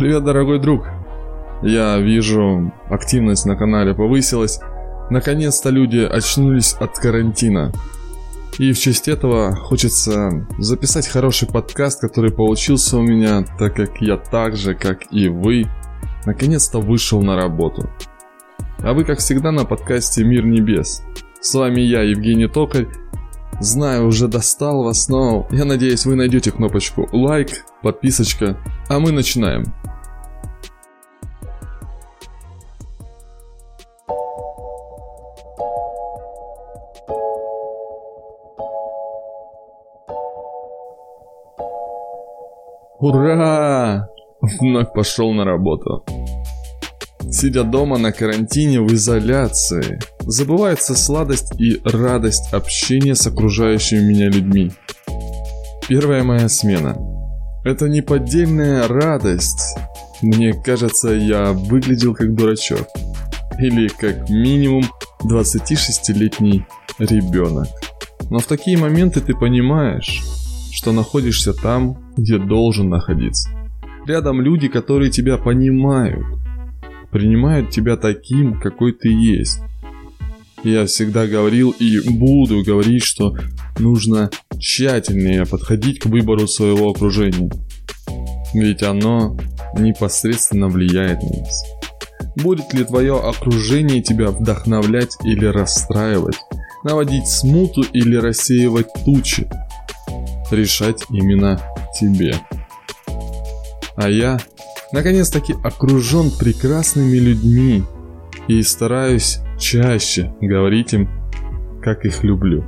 Привет, дорогой друг. Я вижу, активность на канале повысилась. Наконец-то люди очнулись от карантина. И в честь этого хочется записать хороший подкаст, который получился у меня, так как я так же, как и вы, наконец-то вышел на работу. А вы, как всегда, на подкасте «Мир небес». С вами я, Евгений Токарь. Знаю, уже достал вас, но я надеюсь, вы найдете кнопочку лайк, подписочка, а мы начинаем. Ура! Вновь пошел на работу. Сидя дома на карантине в изоляции, забывается сладость и радость общения с окружающими меня людьми. Первая моя смена. Это неподдельная радость. Мне кажется, я выглядел как дурачок. Или как минимум 26-летний ребенок. Но в такие моменты ты понимаешь, что находишься там, где должен находиться. Рядом люди, которые тебя понимают, принимают тебя таким, какой ты есть. Я всегда говорил и буду говорить, что нужно тщательнее подходить к выбору своего окружения. Ведь оно непосредственно влияет на нас. Будет ли твое окружение тебя вдохновлять или расстраивать, наводить смуту или рассеивать тучи, решать именно тебе. А я, наконец-таки, окружен прекрасными людьми и стараюсь чаще говорить им, как их люблю.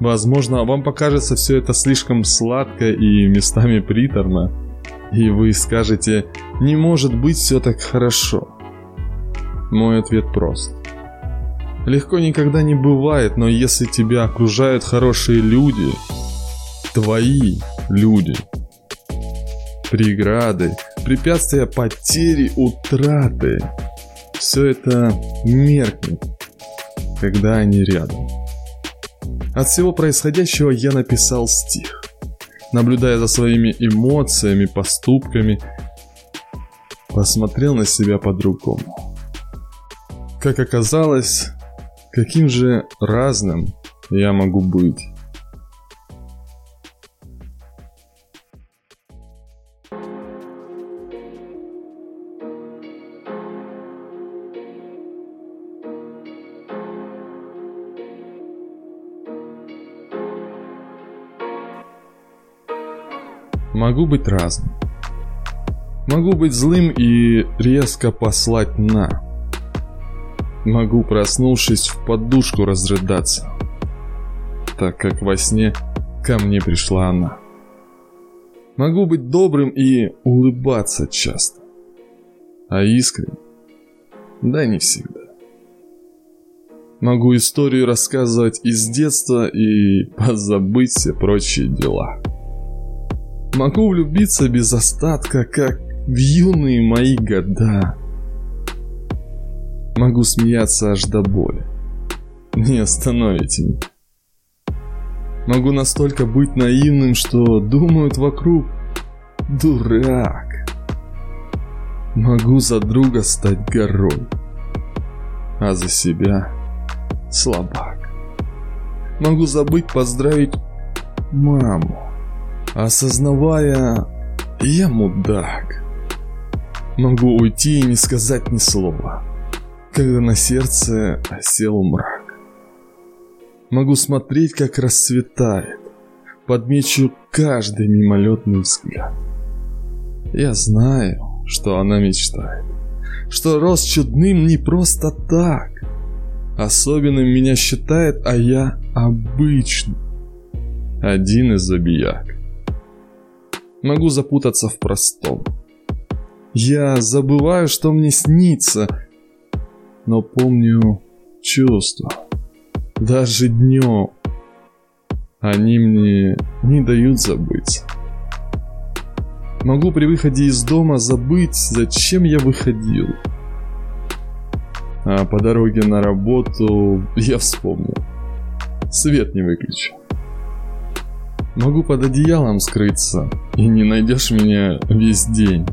Возможно, вам покажется все это слишком сладко и местами приторно, и вы скажете, не может быть все так хорошо. Мой ответ прост. Легко никогда не бывает, но если тебя окружают хорошие люди, твои люди. Преграды, препятствия потери, утраты. Все это меркнет, когда они рядом. От всего происходящего я написал стих. Наблюдая за своими эмоциями, поступками, посмотрел на себя по-другому. Как оказалось, каким же разным я могу быть. Могу быть разным. Могу быть злым и резко послать на. Могу, проснувшись, в подушку разрыдаться, так как во сне ко мне пришла она. Могу быть добрым и улыбаться часто, а искренне, да не всегда. Могу историю рассказывать из детства и позабыть все прочие дела. Могу влюбиться без остатка, как в юные мои года. Могу смеяться аж до боли. Не остановите меня. Могу настолько быть наивным, что думают вокруг «Дурак». Могу за друга стать горой, а за себя слабак. Могу забыть поздравить маму осознавая «я мудак». Могу уйти и не сказать ни слова, когда на сердце осел мрак. Могу смотреть, как расцветает, подмечу каждый мимолетный взгляд. Я знаю, что она мечтает, что рос чудным не просто так. Особенным меня считает, а я обычный. Один из забияк могу запутаться в простом. Я забываю, что мне снится, но помню чувства. Даже днем они мне не дают забыть. Могу при выходе из дома забыть, зачем я выходил. А по дороге на работу я вспомнил. Свет не выключил. Могу под одеялом скрыться, и не найдешь меня весь день.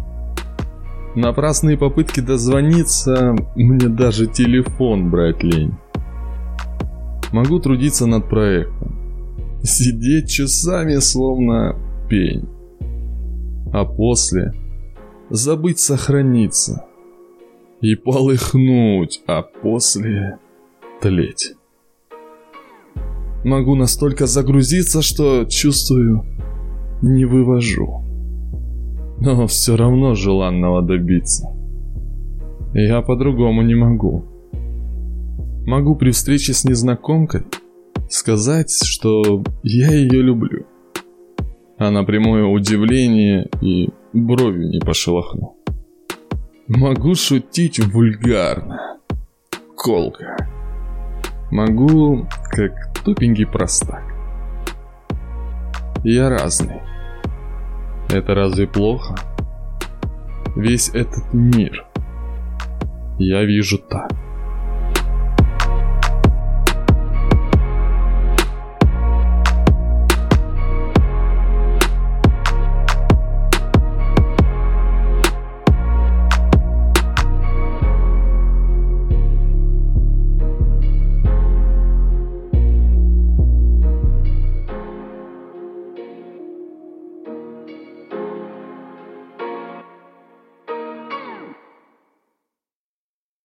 Напрасные попытки дозвониться, мне даже телефон брать лень. Могу трудиться над проектом. Сидеть часами, словно пень. А после забыть сохраниться. И полыхнуть, а после тлеть. Могу настолько загрузиться, что чувствую, не вывожу. Но все равно желанного добиться. Я по-другому не могу. Могу при встрече с незнакомкой сказать, что я ее люблю. А на прямое удивление и бровью не пошелохну. Могу шутить вульгарно, колко. Могу, как тупенький простак. Я разный. Это разве плохо? Весь этот мир я вижу так.